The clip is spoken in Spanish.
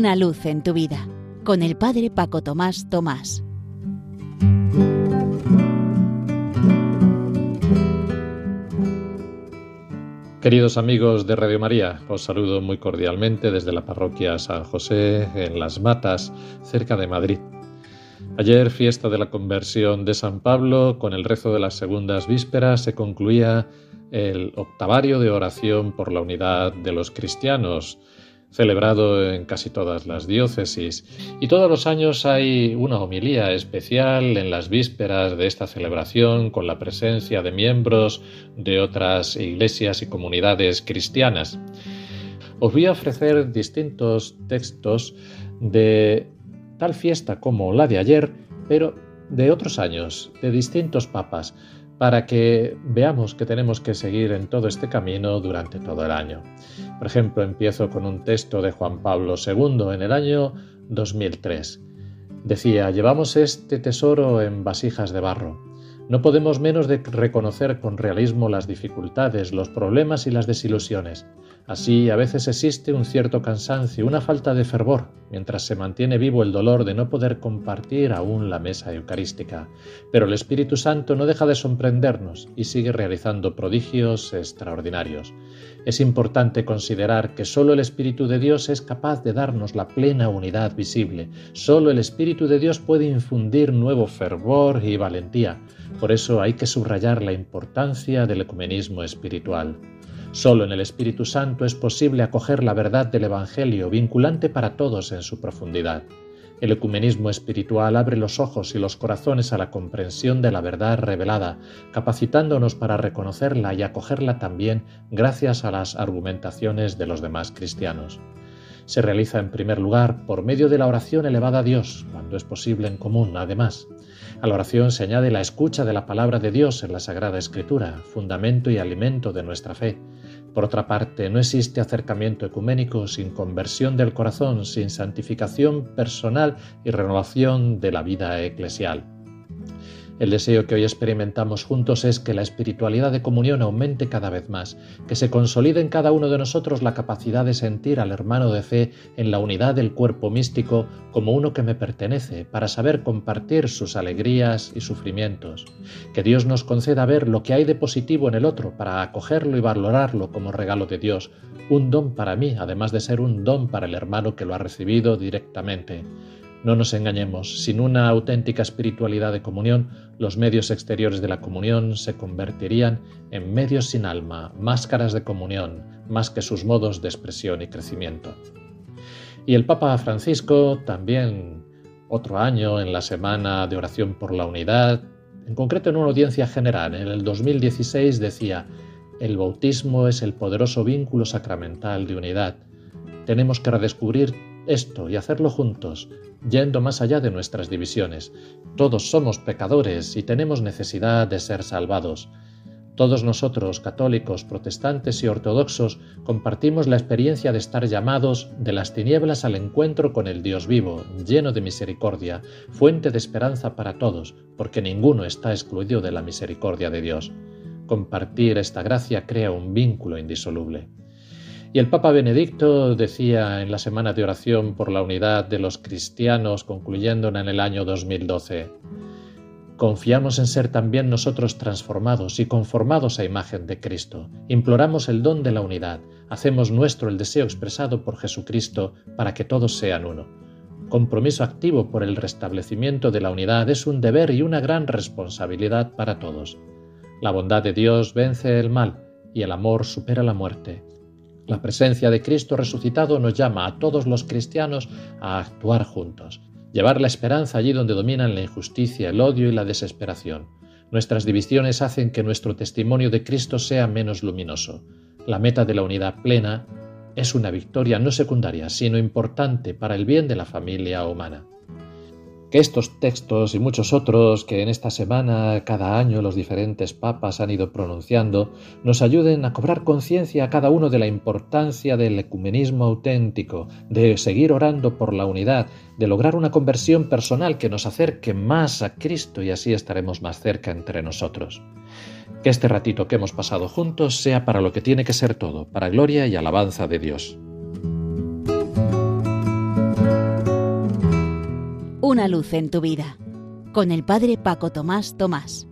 una luz en tu vida, con el Padre Paco Tomás Tomás. Queridos amigos de Radio María, os saludo muy cordialmente desde la parroquia San José en Las Matas, cerca de Madrid. Ayer, fiesta de la conversión de San Pablo, con el rezo de las segundas vísperas se concluía el octavario de oración por la unidad de los cristianos, celebrado en casi todas las diócesis, y todos los años hay una homilía especial en las vísperas de esta celebración con la presencia de miembros de otras iglesias y comunidades cristianas. Os voy a ofrecer distintos textos de tal fiesta como la de ayer, pero de otros años, de distintos papas, para que veamos que tenemos que seguir en todo este camino durante todo el año. Por ejemplo, empiezo con un texto de Juan Pablo II en el año 2003. Decía, llevamos este tesoro en vasijas de barro. No podemos menos de reconocer con realismo las dificultades, los problemas y las desilusiones. Así, a veces existe un cierto cansancio, una falta de fervor, mientras se mantiene vivo el dolor de no poder compartir aún la mesa eucarística. Pero el Espíritu Santo no deja de sorprendernos y sigue realizando prodigios extraordinarios. Es importante considerar que solo el Espíritu de Dios es capaz de darnos la plena unidad visible. Solo el Espíritu de Dios puede infundir nuevo fervor y valentía. Por eso hay que subrayar la importancia del ecumenismo espiritual. Solo en el Espíritu Santo es posible acoger la verdad del Evangelio, vinculante para todos en su profundidad. El ecumenismo espiritual abre los ojos y los corazones a la comprensión de la verdad revelada, capacitándonos para reconocerla y acogerla también gracias a las argumentaciones de los demás cristianos. Se realiza en primer lugar por medio de la oración elevada a Dios, cuando es posible en común, además. A la oración se añade la escucha de la palabra de Dios en la Sagrada Escritura, fundamento y alimento de nuestra fe. Por otra parte, no existe acercamiento ecuménico sin conversión del corazón, sin santificación personal y renovación de la vida eclesial. El deseo que hoy experimentamos juntos es que la espiritualidad de comunión aumente cada vez más, que se consolide en cada uno de nosotros la capacidad de sentir al hermano de fe en la unidad del cuerpo místico como uno que me pertenece, para saber compartir sus alegrías y sufrimientos. Que Dios nos conceda ver lo que hay de positivo en el otro, para acogerlo y valorarlo como regalo de Dios, un don para mí, además de ser un don para el hermano que lo ha recibido directamente. No nos engañemos, sin una auténtica espiritualidad de comunión, los medios exteriores de la comunión se convertirían en medios sin alma, máscaras de comunión, más que sus modos de expresión y crecimiento. Y el Papa Francisco también, otro año en la Semana de Oración por la Unidad, en concreto en una audiencia general, en el 2016 decía, el bautismo es el poderoso vínculo sacramental de unidad. Tenemos que redescubrir esto y hacerlo juntos, yendo más allá de nuestras divisiones. Todos somos pecadores y tenemos necesidad de ser salvados. Todos nosotros, católicos, protestantes y ortodoxos, compartimos la experiencia de estar llamados de las tinieblas al encuentro con el Dios vivo, lleno de misericordia, fuente de esperanza para todos, porque ninguno está excluido de la misericordia de Dios. Compartir esta gracia crea un vínculo indisoluble. Y el Papa Benedicto decía en la semana de oración por la unidad de los cristianos, concluyéndola en el año 2012, Confiamos en ser también nosotros transformados y conformados a imagen de Cristo. Imploramos el don de la unidad. Hacemos nuestro el deseo expresado por Jesucristo para que todos sean uno. Compromiso activo por el restablecimiento de la unidad es un deber y una gran responsabilidad para todos. La bondad de Dios vence el mal y el amor supera la muerte. La presencia de Cristo resucitado nos llama a todos los cristianos a actuar juntos, llevar la esperanza allí donde dominan la injusticia, el odio y la desesperación. Nuestras divisiones hacen que nuestro testimonio de Cristo sea menos luminoso. La meta de la unidad plena es una victoria no secundaria, sino importante para el bien de la familia humana que estos textos y muchos otros que en esta semana cada año los diferentes papas han ido pronunciando nos ayuden a cobrar conciencia a cada uno de la importancia del ecumenismo auténtico, de seguir orando por la unidad, de lograr una conversión personal que nos acerque más a Cristo y así estaremos más cerca entre nosotros. Que este ratito que hemos pasado juntos sea para lo que tiene que ser todo, para gloria y alabanza de Dios. Una luz en tu vida, con el Padre Paco Tomás Tomás.